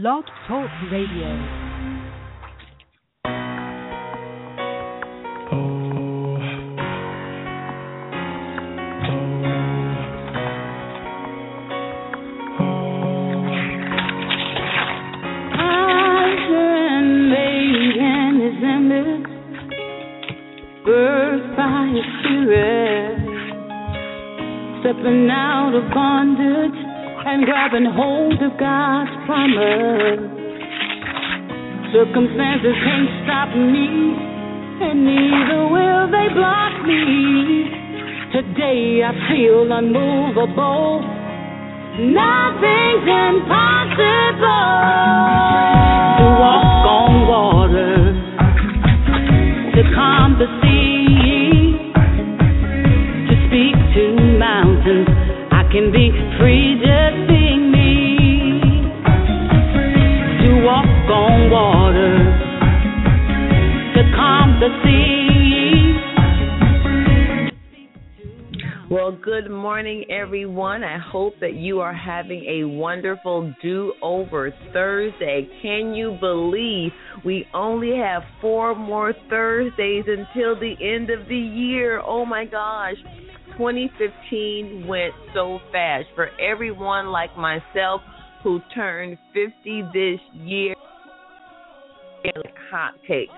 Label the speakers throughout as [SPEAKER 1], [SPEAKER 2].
[SPEAKER 1] Blog Talk Radio.
[SPEAKER 2] Stepping out of bondage and grabbing hold of God's promise. Circumstances can't stop me, and neither will they block me. Today I feel unmovable. Nothing's impossible. To walk on water, to calm the sea, to speak to mountains. I can be free just
[SPEAKER 3] good morning, everyone. I hope that you are having a wonderful do over Thursday. Can you believe we only have four more Thursdays until the end of the year? Oh my gosh. 2015 went so fast for everyone like myself who turned 50 this year. Hotcakes.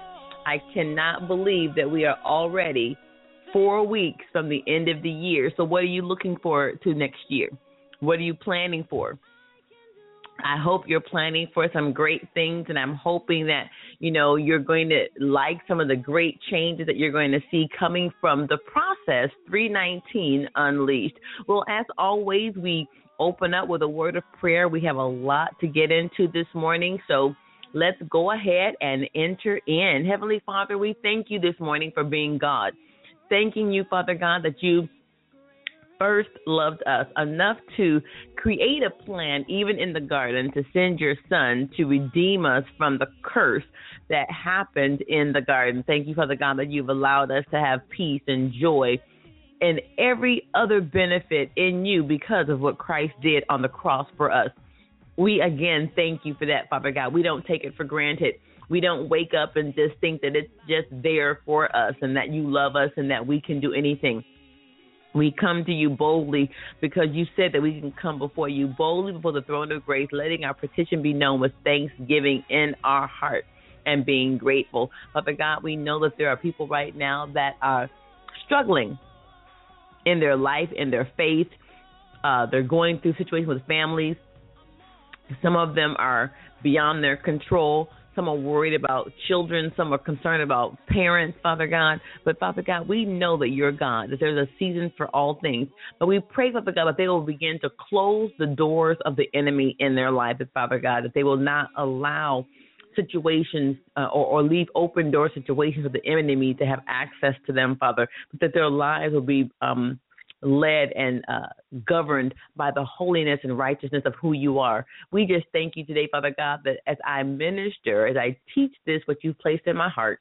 [SPEAKER 3] I cannot believe that we are already four weeks from the end of the year. So, what are you looking for to next year? What are you planning for? I hope you're planning for some great things, and I'm hoping that you know you're going to like some of the great changes that you're going to see coming from the process 319 Unleashed. Well, as always, we open up with a word of prayer. We have a lot to get into this morning, so let's go ahead and enter in. Heavenly Father, we thank you this morning for being God. Thanking you, Father God, that you first loved us enough to create a plan, even in the garden, to send your son to redeem us from the curse that happened in the garden. Thank you, Father God, that you've allowed us to have peace and joy and every other benefit in you because of what Christ did on the cross for us. We again thank you for that, Father God. We don't take it for granted. We don't wake up and just think that it's just there for us and that you love us and that we can do anything. We come to you boldly because you said that we can come before you boldly before the throne of grace, letting our petition be known with thanksgiving in our heart and being grateful. Father God, we know that there are people right now that are struggling in their life, in their faith. Uh, they're going through situations with families. Some of them are beyond their control. Some are worried about children. Some are concerned about parents, Father God. But Father God, we know that you're God, that there's a season for all things. But we pray, Father God, that they will begin to close the doors of the enemy in their life, Father God, that they will not allow situations uh, or, or leave open door situations of the enemy to have access to them, Father, but that their lives will be um, led and uh, governed by the holiness and righteousness of who you are. We just thank you today, Father God, that as I minister, as I teach this, what you've placed in my heart,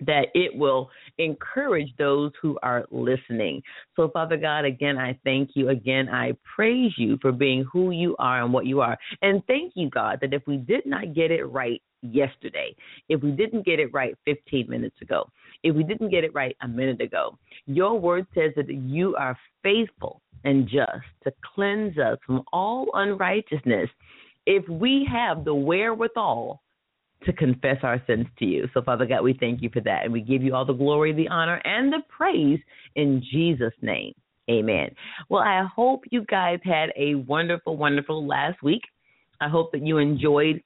[SPEAKER 3] that it will encourage those who are listening. So, Father God, again, I thank you. Again, I praise you for being who you are and what you are. And thank you, God, that if we did not get it right yesterday, if we didn't get it right 15 minutes ago, if we didn't get it right a minute ago, your word says that you are faithful and just to cleanse us from all unrighteousness if we have the wherewithal to confess our sins to you. So, Father God, we thank you for that. And we give you all the glory, the honor, and the praise in Jesus' name. Amen. Well, I hope you guys had a wonderful, wonderful last week. I hope that you enjoyed,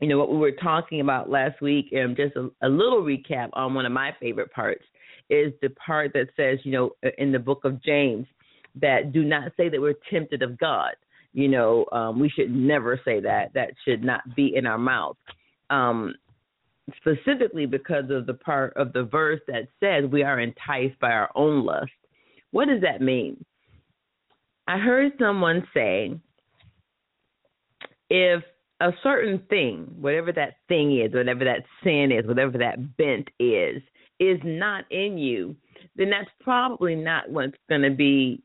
[SPEAKER 3] you know, what we were talking about last week. And just a, a little recap on one of my favorite parts is the part that says, you know, in the book of James, that do not say that we're tempted of God you know, um, we should never say that. That should not be in our mouth. Um, specifically because of the part of the verse that says we are enticed by our own lust. What does that mean? I heard someone say if a certain thing, whatever that thing is, whatever that sin is, whatever that bent is, is not in you, then that's probably not what's going to be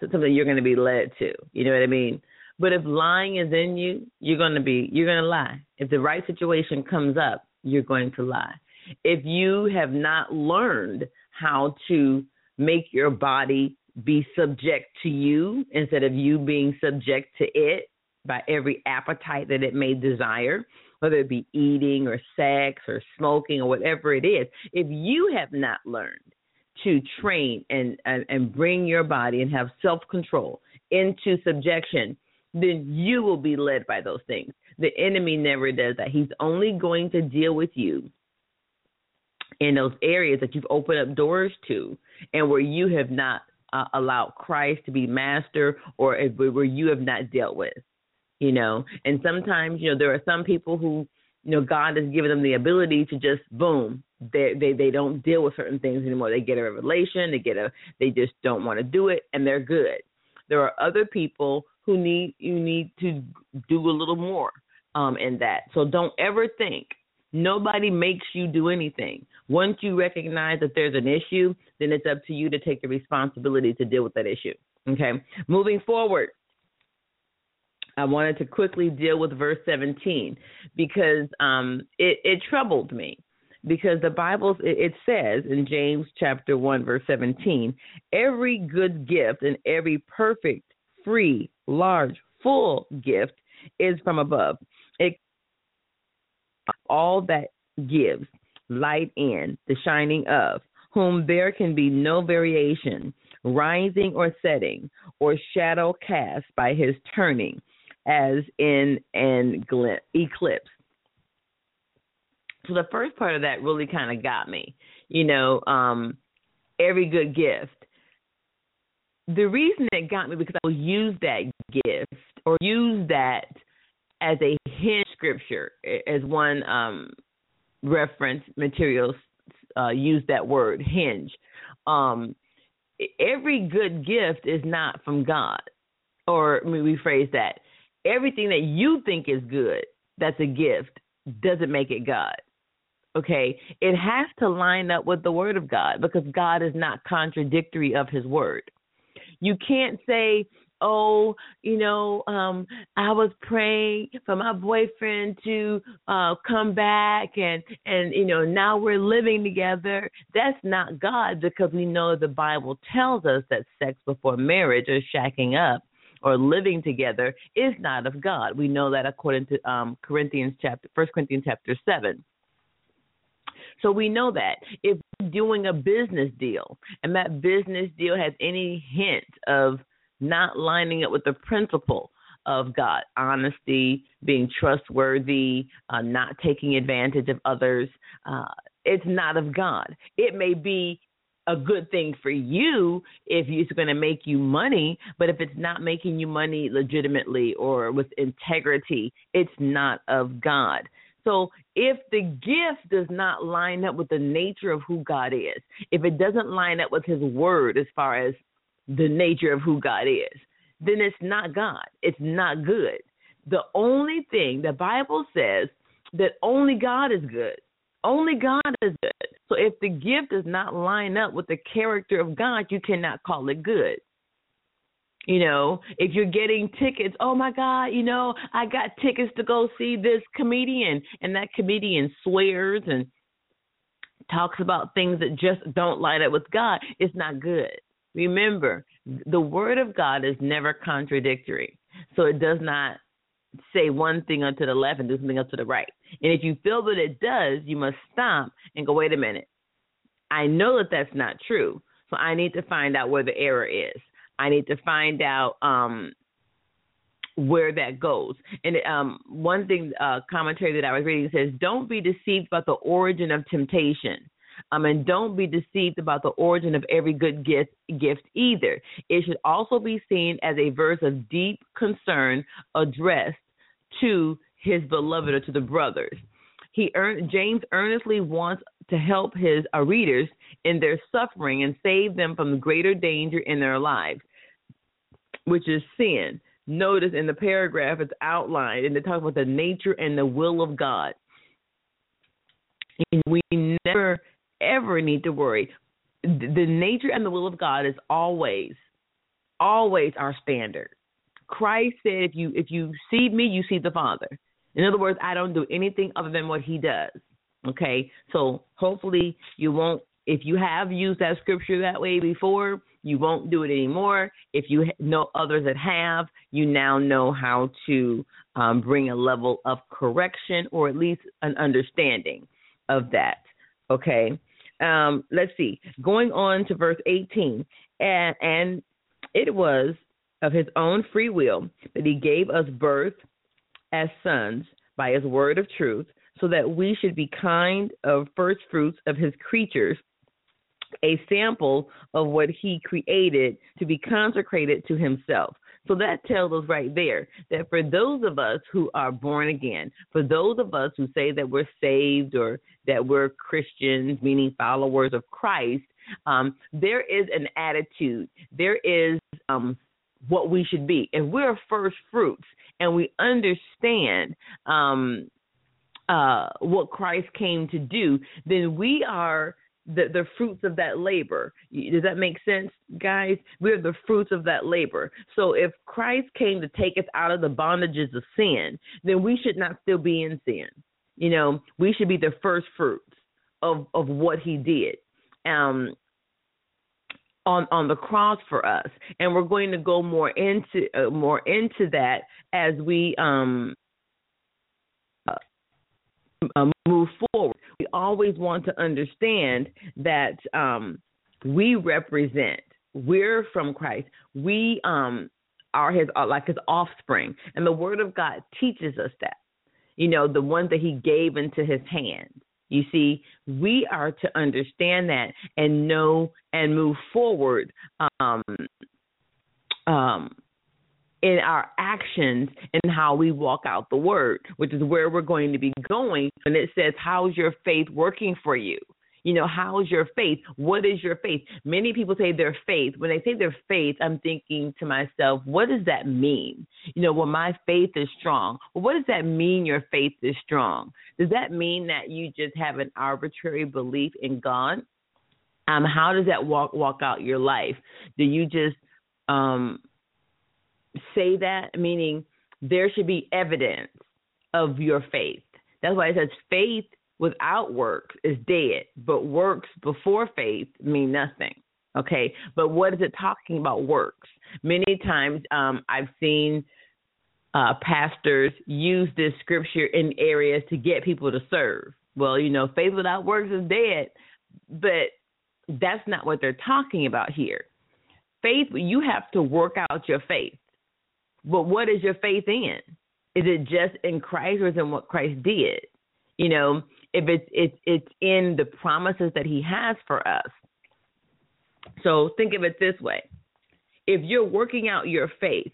[SPEAKER 3] something you're going to be led to. You know what I mean? But if lying is in you, you're going to be you're going to lie. If the right situation comes up, you're going to lie. If you have not learned how to make your body be subject to you instead of you being subject to it by every appetite that it may desire, whether it be eating or sex or smoking or whatever it is, if you have not learned to train and, and, and bring your body and have self control into subjection, then you will be led by those things. The enemy never does that. He's only going to deal with you in those areas that you've opened up doors to and where you have not uh, allowed Christ to be master or where you have not dealt with, you know. And sometimes, you know, there are some people who, you know, God has given them the ability to just boom, they they they don't deal with certain things anymore. They get a revelation, they get a they just don't want to do it and they're good. There are other people who need you need to do a little more um in that. So don't ever think Nobody makes you do anything. Once you recognize that there's an issue, then it's up to you to take the responsibility to deal with that issue. Okay. Moving forward, I wanted to quickly deal with verse 17 because um, it, it troubled me. Because the Bible, it says in James chapter 1, verse 17, every good gift and every perfect, free, large, full gift is from above. It all that gives light in the shining of, whom there can be no variation, rising or setting, or shadow cast by his turning, as in an eclipse. So the first part of that really kind of got me. You know, um, every good gift. The reason it got me because I will use that gift or use that as a hint scripture, as one um, reference materials uh, use that word hinge. Um, every good gift is not from God, or let me rephrase that. Everything that you think is good, that's a gift, doesn't make it God. Okay, it has to line up with the word of God because God is not contradictory of His word. You can't say oh, you know, um, I was praying for my boyfriend to uh come back and and you know, now we're living together. That's not God because we know the Bible tells us that sex before marriage or shacking up or living together is not of God. We know that according to um Corinthians chapter First Corinthians chapter 7. So we know that if doing a business deal and that business deal has any hint of not lining up with the principle of God honesty, being trustworthy, uh, not taking advantage of others. Uh, it's not of God. It may be a good thing for you if it's going to make you money, but if it's not making you money legitimately or with integrity, it's not of God. So if the gift does not line up with the nature of who God is, if it doesn't line up with his word as far as the nature of who God is, then it's not God. It's not good. The only thing the Bible says that only God is good. Only God is good. So if the gift does not line up with the character of God, you cannot call it good. You know, if you're getting tickets, oh my God, you know, I got tickets to go see this comedian, and that comedian swears and talks about things that just don't line up with God, it's not good. Remember, the word of God is never contradictory. So it does not say one thing unto the left and do something else to the right. And if you feel that it does, you must stop and go, wait a minute. I know that that's not true. So I need to find out where the error is. I need to find out um, where that goes. And um, one thing, uh, commentary that I was reading says, don't be deceived about the origin of temptation. Um, and don't be deceived about the origin of every good gift, gift either. It should also be seen as a verse of deep concern addressed to his beloved or to the brothers. He James earnestly wants to help his uh, readers in their suffering and save them from greater danger in their lives, which is sin. Notice in the paragraph it's outlined and they talk about the nature and the will of God. And we never ever need to worry. The nature and the will of God is always, always our standard. Christ said, "If you if you see me, you see the Father." In other words, I don't do anything other than what He does. Okay, so hopefully you won't. If you have used that scripture that way before, you won't do it anymore. If you know others that have, you now know how to um, bring a level of correction or at least an understanding of that. Okay. Um, let's see. Going on to verse 18, and, and it was of his own free will that he gave us birth as sons by his word of truth, so that we should be kind of first fruits of his creatures, a sample of what he created to be consecrated to himself. So that tells us right there that for those of us who are born again, for those of us who say that we're saved or that we're Christians, meaning followers of Christ, um, there is an attitude. There is um, what we should be. If we're first fruits and we understand um, uh, what Christ came to do, then we are the the fruits of that labor. Does that make sense, guys? We're the fruits of that labor. So if Christ came to take us out of the bondages of sin, then we should not still be in sin. You know, we should be the first fruits of of what He did. Um, on on the cross for us and we're going to go more into uh, more into that as we um uh, uh move forward we always want to understand that um, we represent, we're from Christ. We um, are his uh, like his offspring, and the Word of God teaches us that. You know, the one that He gave into His hand. You see, we are to understand that and know and move forward um, um, in our actions and how we walk out the word, which is where we're going to be going when it says, How's your faith working for you? You know, how's your faith? What is your faith? Many people say their faith. When they say their faith, I'm thinking to myself, what does that mean? You know, well, my faith is strong. Well, what does that mean your faith is strong? Does that mean that you just have an arbitrary belief in God? Um, how does that walk walk out your life? Do you just um say that, meaning there should be evidence of your faith. That's why it says faith without works is dead, but works before faith mean nothing. Okay, but what is it talking about works? Many times um, I've seen uh, pastors use this scripture in areas to get people to serve. Well, you know, faith without works is dead, but that's not what they're talking about here. Faith, you have to work out your faith. But what is your faith in? Is it just in Christ or is it what Christ did? You know, if it's it's it's in the promises that He has for us. So think of it this way: if you're working out your faith,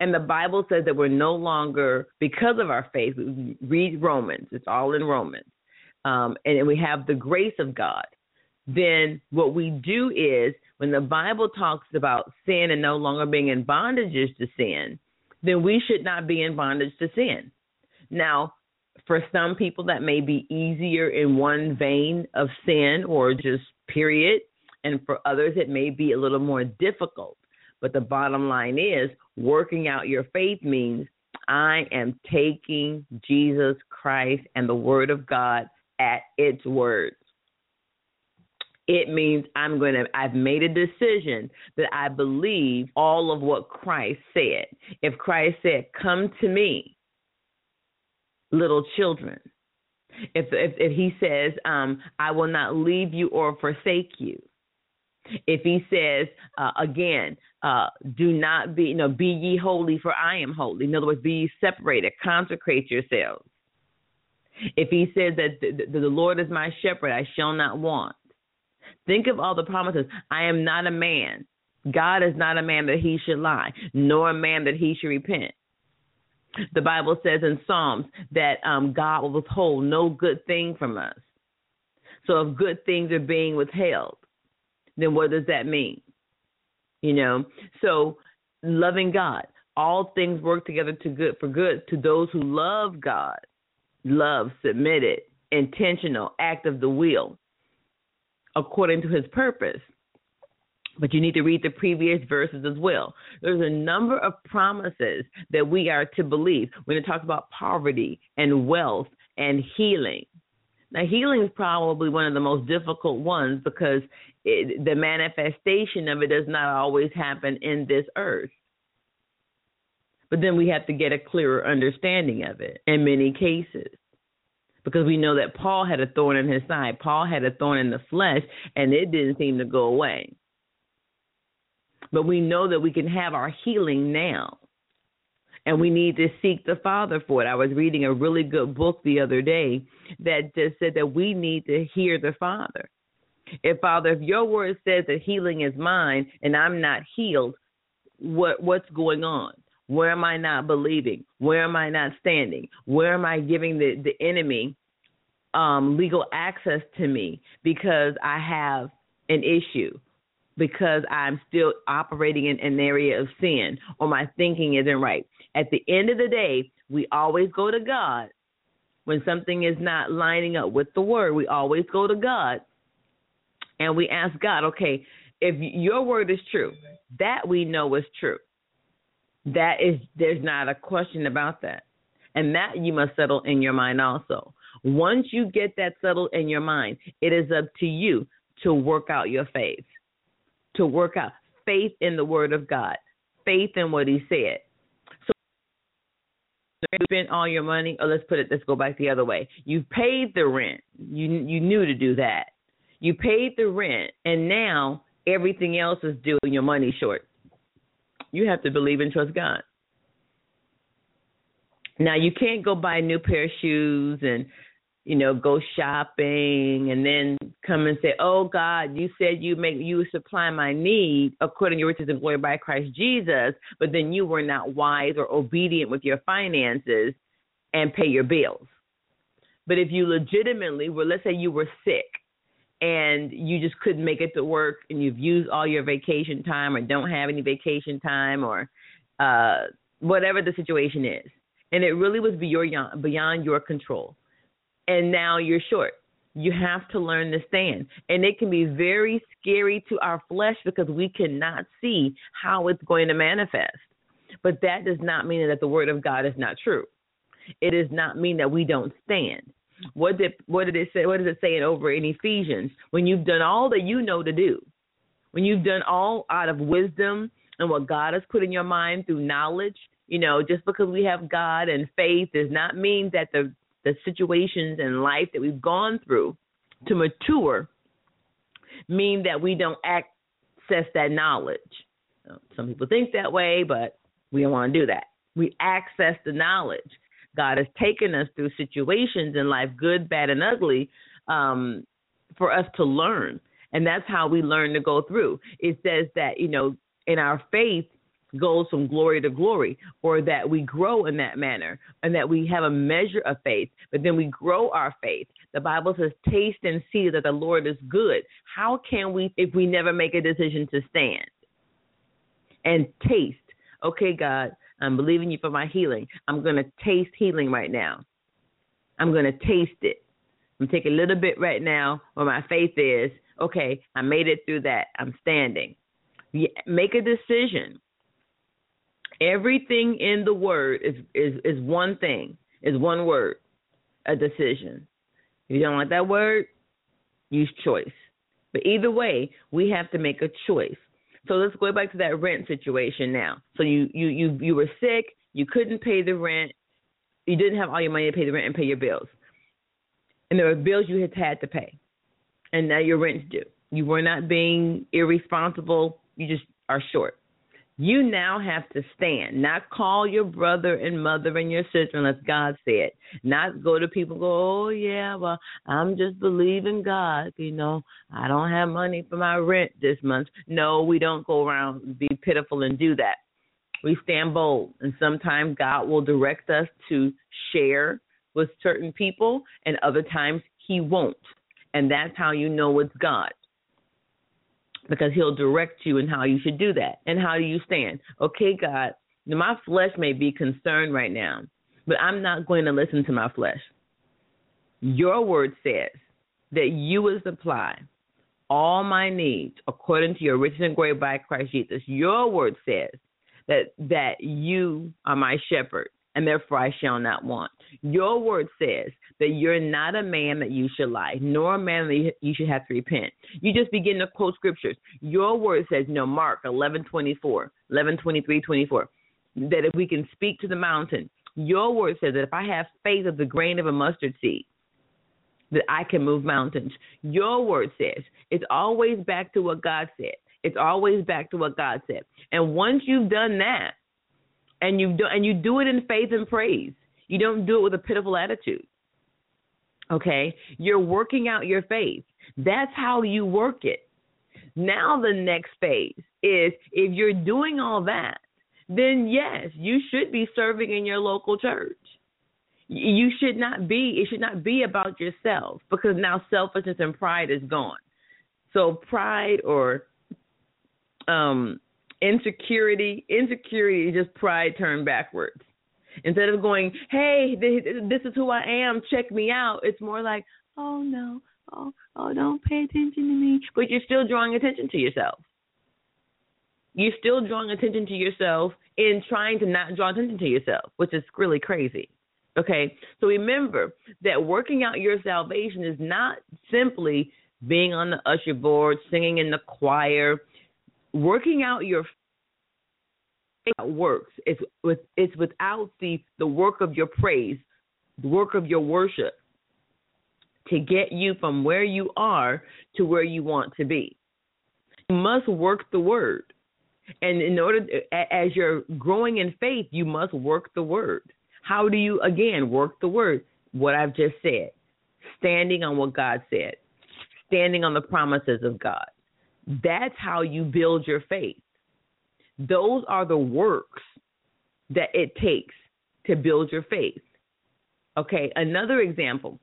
[SPEAKER 3] and the Bible says that we're no longer because of our faith. Read Romans; it's all in Romans, um, and we have the grace of God. Then what we do is when the Bible talks about sin and no longer being in bondages to sin, then we should not be in bondage to sin. Now, for some people, that may be easier in one vein of sin or just period. And for others, it may be a little more difficult. But the bottom line is working out your faith means I am taking Jesus Christ and the Word of God at its word it means I'm going to, I've made a decision that I believe all of what Christ said. If Christ said, Come to me, little children, if, if, if he says, um, I will not leave you or forsake you, if he says uh, again, uh, do not be, you know, be ye holy, for I am holy. In other words, be ye separated, consecrate yourselves. If he says that the, the, the Lord is my shepherd, I shall not want. Think of all the promises. I am not a man. God is not a man that he should lie, nor a man that he should repent. The Bible says in Psalms that um, God will withhold no good thing from us. So if good things are being withheld, then what does that mean? You know, so loving God, all things work together to good for good to those who love God, love, submitted, intentional, act of the will according to his purpose. But you need to read the previous verses as well. There's a number of promises that we are to believe when it talks about poverty and wealth and healing. Now, healing is probably one of the most difficult ones because it, the manifestation of it does not always happen in this earth. But then we have to get a clearer understanding of it in many cases. Because we know that Paul had a thorn in his side. Paul had a thorn in the flesh, and it didn't seem to go away. But we know that we can have our healing now. And we need to seek the Father for it. I was reading a really good book the other day that just said that we need to hear the Father. If Father, if your word says that healing is mine and I'm not healed, what what's going on? Where am I not believing? Where am I not standing? Where am I giving the, the enemy um, legal access to me because I have an issue? Because I'm still operating in an area of sin or my thinking isn't right. At the end of the day, we always go to God. When something is not lining up with the word, we always go to God and we ask God, okay, if your word is true, that we know is true. That is, there's not a question about that. And that you must settle in your mind also. Once you get that settled in your mind, it is up to you to work out your faith to work out faith in the word of God, faith in what he said. So you spent all your money, or let's put it, let's go back the other way. You paid the rent. You you knew to do that. You paid the rent, and now everything else is due and your money short. You have to believe and trust God. Now you can't go buy a new pair of shoes and you know, go shopping and then come and say, "Oh God, you said you make you supply my need according to your riches and glory by Christ Jesus," but then you were not wise or obedient with your finances and pay your bills. But if you legitimately were, let's say you were sick and you just couldn't make it to work and you've used all your vacation time or don't have any vacation time or uh, whatever the situation is, and it really was beyond beyond your control and now you're short. You have to learn to stand. And it can be very scary to our flesh because we cannot see how it's going to manifest. But that does not mean that the word of God is not true. It does not mean that we don't stand. What did what did it say? What does it say over in Ephesians? When you've done all that you know to do, when you've done all out of wisdom and what God has put in your mind through knowledge, you know, just because we have God and faith does not mean that the the situations in life that we've gone through to mature mean that we don't access that knowledge. Some people think that way, but we don't want to do that. We access the knowledge. God has taken us through situations in life, good, bad, and ugly, um, for us to learn. And that's how we learn to go through. It says that, you know, in our faith, goes from glory to glory, or that we grow in that manner, and that we have a measure of faith, but then we grow our faith. The Bible says, Taste and see that the Lord is good. How can we, if we never make a decision to stand and taste? Okay, God, I'm believing you for my healing. I'm going to taste healing right now. I'm going to taste it. I'm taking a little bit right now where my faith is. Okay, I made it through that. I'm standing. Make a decision Everything in the word is is is one thing, is one word, a decision. If you don't like that word, use choice. But either way, we have to make a choice. So let's go back to that rent situation now. So you you you you were sick, you couldn't pay the rent, you didn't have all your money to pay the rent and pay your bills, and there were bills you had had to pay, and now your rent's due. You were not being irresponsible. You just are short. You now have to stand, not call your brother and mother and your sister unless God said. Not go to people go, oh yeah, well I'm just believing God. You know, I don't have money for my rent this month. No, we don't go around be pitiful and do that. We stand bold, and sometimes God will direct us to share with certain people, and other times He won't, and that's how you know it's God because he'll direct you in how you should do that. And how do you stand? Okay, God, my flesh may be concerned right now, but I'm not going to listen to my flesh. Your word says that you will supply all my needs according to your riches and glory by Christ Jesus. Your word says that that you are my shepherd, and therefore I shall not want. Your word says that you're not a man that you should lie, nor a man that you should have to repent. You just begin to quote scriptures. Your word says, no, Mark 11, 24, 11, 23, 24, that if we can speak to the mountain, your word says that if I have faith of the grain of a mustard seed, that I can move mountains. Your word says it's always back to what God said. It's always back to what God said. And once you've done that, and you do and you do it in faith and praise, you don't do it with a pitiful attitude. Okay? You're working out your faith. That's how you work it. Now the next phase is if you're doing all that, then yes, you should be serving in your local church. You should not be, it should not be about yourself because now selfishness and pride is gone. So pride or um insecurity, insecurity is just pride turned backwards. Instead of going, "Hey, this is who I am, check me out," it's more like, "Oh no, oh oh, don't pay attention to me," but you're still drawing attention to yourself. You're still drawing attention to yourself in trying to not draw attention to yourself, which is really crazy. Okay, so remember that working out your salvation is not simply being on the usher board, singing in the choir. Working out your works. It's with it's without the the work of your praise, the work of your worship to get you from where you are to where you want to be. You must work the word. And in order as you're growing in faith, you must work the word. How do you again work the word? What I've just said. Standing on what God said. Standing on the promises of God. That's how you build your faith. Those are the works that it takes to build your faith. Okay, another example.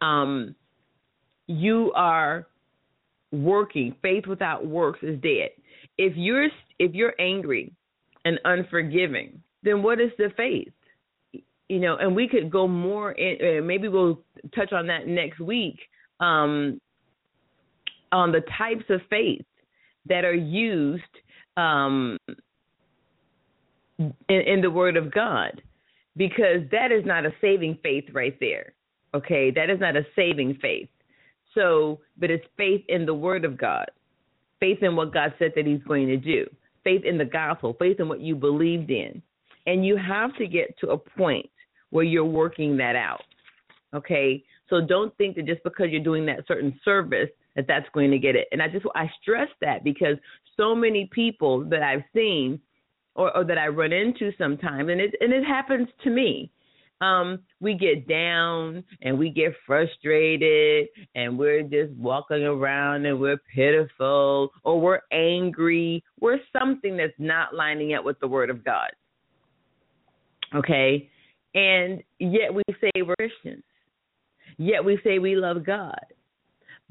[SPEAKER 3] Um, you are working. Faith without works is dead. If you're if you're angry and unforgiving, then what is the faith? You know, and we could go more in. Uh, maybe we'll touch on that next week. Um, on the types of faith that are used um, in, in the Word of God, because that is not a saving faith right there. Okay, that is not a saving faith. So, but it's faith in the Word of God, faith in what God said that He's going to do, faith in the gospel, faith in what you believed in. And you have to get to a point where you're working that out. Okay, so don't think that just because you're doing that certain service that that's going to get it. And I just I stress that because so many people that I've seen or, or that I run into sometimes, and it and it happens to me. Um, we get down and we get frustrated and we're just walking around and we're pitiful or we're angry. We're something that's not lining up with the word of God. Okay? And yet we say we're Christians. Yet we say we love God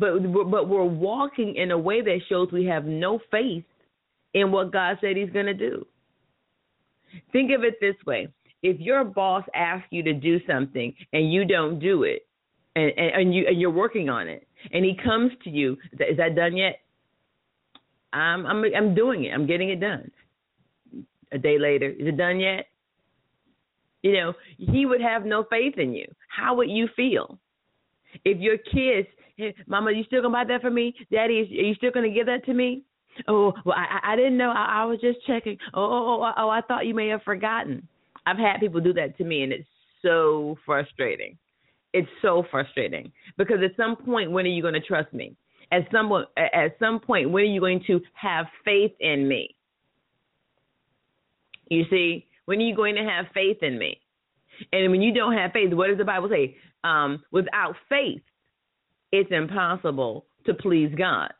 [SPEAKER 3] but but we're walking in a way that shows we have no faith in what God said He's going to do. Think of it this way: if your boss asks you to do something and you don't do it, and and, and you and you're working on it, and he comes to you, is that done yet? I'm I'm I'm doing it. I'm getting it done. A day later, is it done yet? You know, he would have no faith in you. How would you feel? If your kids Mama, you still gonna buy that for me? Daddy, are you still gonna give that to me? Oh, well, I, I didn't know. I, I was just checking. Oh, oh, oh, oh, I thought you may have forgotten. I've had people do that to me, and it's so frustrating. It's so frustrating because at some point, when are you going to trust me? At some at some point, when are you going to have faith in me? You see, when are you going to have faith in me? And when you don't have faith, what does the Bible say? Um, without faith, it's impossible to please God.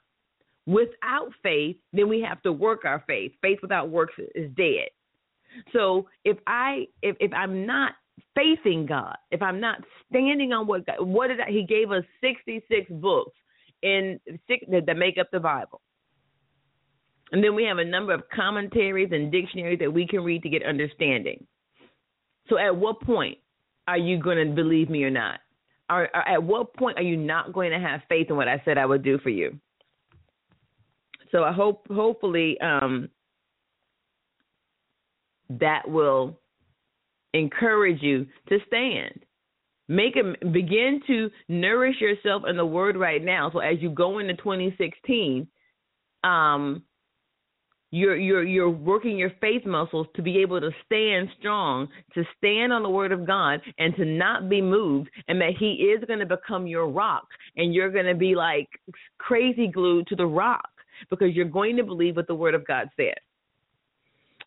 [SPEAKER 3] Without faith, then we have to work our faith. Faith without works is dead. So if I if, if I'm not facing God, if I'm not standing on what God, what did I, He gave us 66 books in that make up the Bible. And then we have a number of commentaries and dictionaries that we can read to get understanding. So at what point are you going to believe me or not? Are, are, at what point are you not going to have faith in what I said I would do for you? So I hope hopefully um, that will encourage you to stand. Make a begin to nourish yourself in the word right now. So as you go into 2016, um, you're you're you're working your faith muscles to be able to stand strong, to stand on the word of God and to not be moved and that he is going to become your rock and you're going to be like crazy glued to the rock because you're going to believe what the word of God says.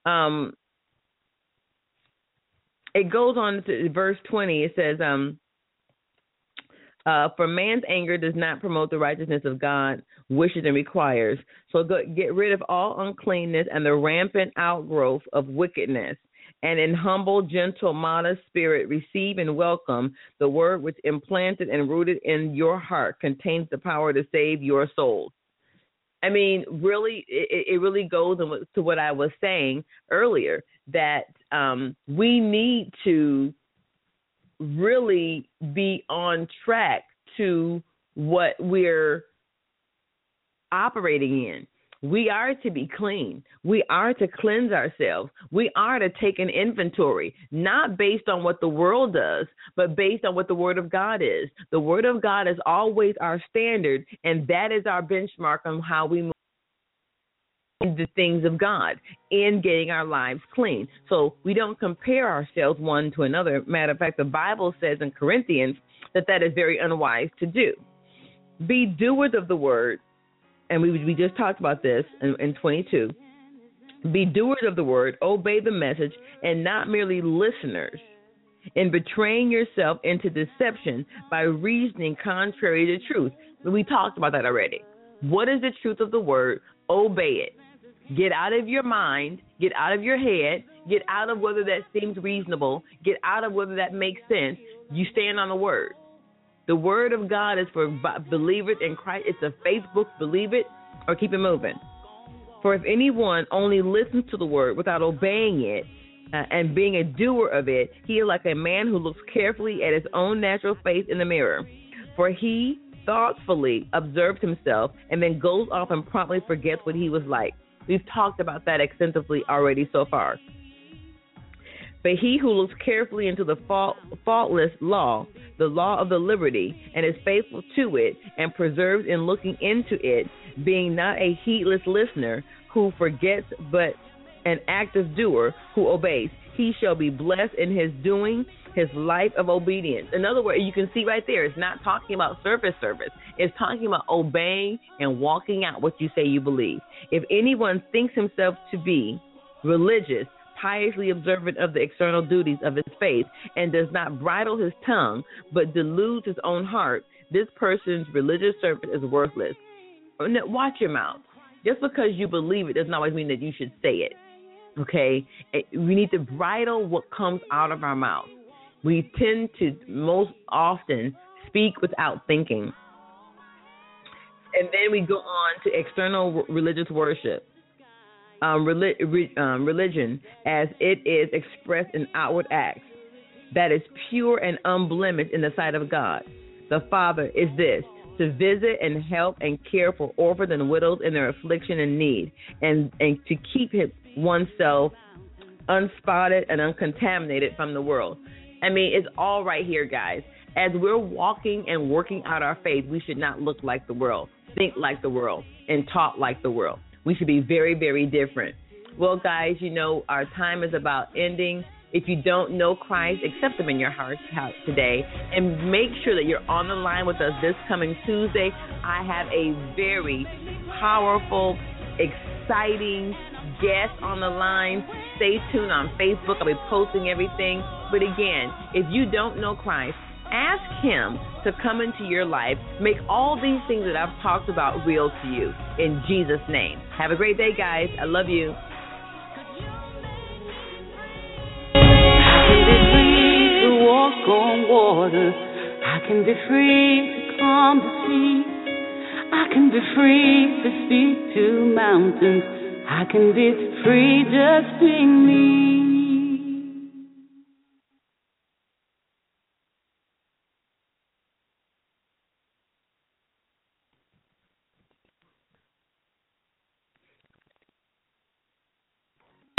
[SPEAKER 3] Um it goes on to verse 20. It says, um, uh, for man's anger does not promote the righteousness of God wishes and requires. So go, get rid of all uncleanness and the rampant outgrowth of wickedness. And in humble, gentle, modest spirit, receive and welcome the word which implanted and rooted in your heart contains the power to save your soul. I mean, really, it, it really goes to what I was saying earlier that um, we need to really be on track to what we're operating in. We are to be clean. We are to cleanse ourselves. We are to take an inventory, not based on what the world does, but based on what the Word of God is. The Word of God is always our standard, and that is our benchmark on how we move the things of God in getting our lives clean. So we don't compare ourselves one to another. Matter of fact, the Bible says in Corinthians that that is very unwise to do. Be doers of the word, and we we just talked about this in, in 22. Be doers of the word, obey the message, and not merely listeners. In betraying yourself into deception by reasoning contrary to truth. We talked about that already. What is the truth of the word? Obey it. Get out of your mind, get out of your head, get out of whether that seems reasonable, get out of whether that makes sense. You stand on the word. The word of God is for believers in Christ. It's a faith book. Believe it or keep it moving. For if anyone only listens to the word without obeying it uh, and being a doer of it, he is like a man who looks carefully at his own natural face in the mirror. For he thoughtfully observes himself and then goes off and promptly forgets what he was like. We've talked about that extensively already so far. But he who looks carefully into the fault, faultless law, the law of the liberty, and is faithful to it, and preserves in looking into it, being not a heedless listener who forgets, but an active doer who obeys, he shall be blessed in his doing, his life of obedience. In other words, you can see right there, it's not talking about surface service. It's talking about obeying and walking out what you say you believe. If anyone thinks himself to be religious, piously observant of the external duties of his faith, and does not bridle his tongue, but deludes his own heart, this person's religious service is worthless. Watch your mouth. Just because you believe it doesn't always mean that you should say it. Okay? We need to bridle what comes out of our mouth. We tend to most often speak without thinking. And then we go on to external religious worship. Um, um, religion as it is expressed in outward acts that is pure and unblemished in the sight of God. The Father is this to visit and help and care for orphans and widows in their affliction and need, and, and to keep oneself unspotted and uncontaminated from the world. I mean, it's all right here, guys. As we're walking and working out our faith, we should not look like the world, think like the world, and talk like the world. We should be very, very different. Well, guys, you know, our time is about ending. If you don't know Christ, accept Him in your heart today and make sure that you're on the line with us this coming Tuesday. I have a very powerful, exciting guest on the line. Stay tuned on Facebook. I'll be posting everything. But again, if you don't know Christ, ask Him to come into your life. Make all these things that I've talked about real to you. In Jesus' name. Have a great day, guys. I love you.
[SPEAKER 2] walk on water. I can be free to calm the sea. I can be free to speak to mountains. I can be free, just being me.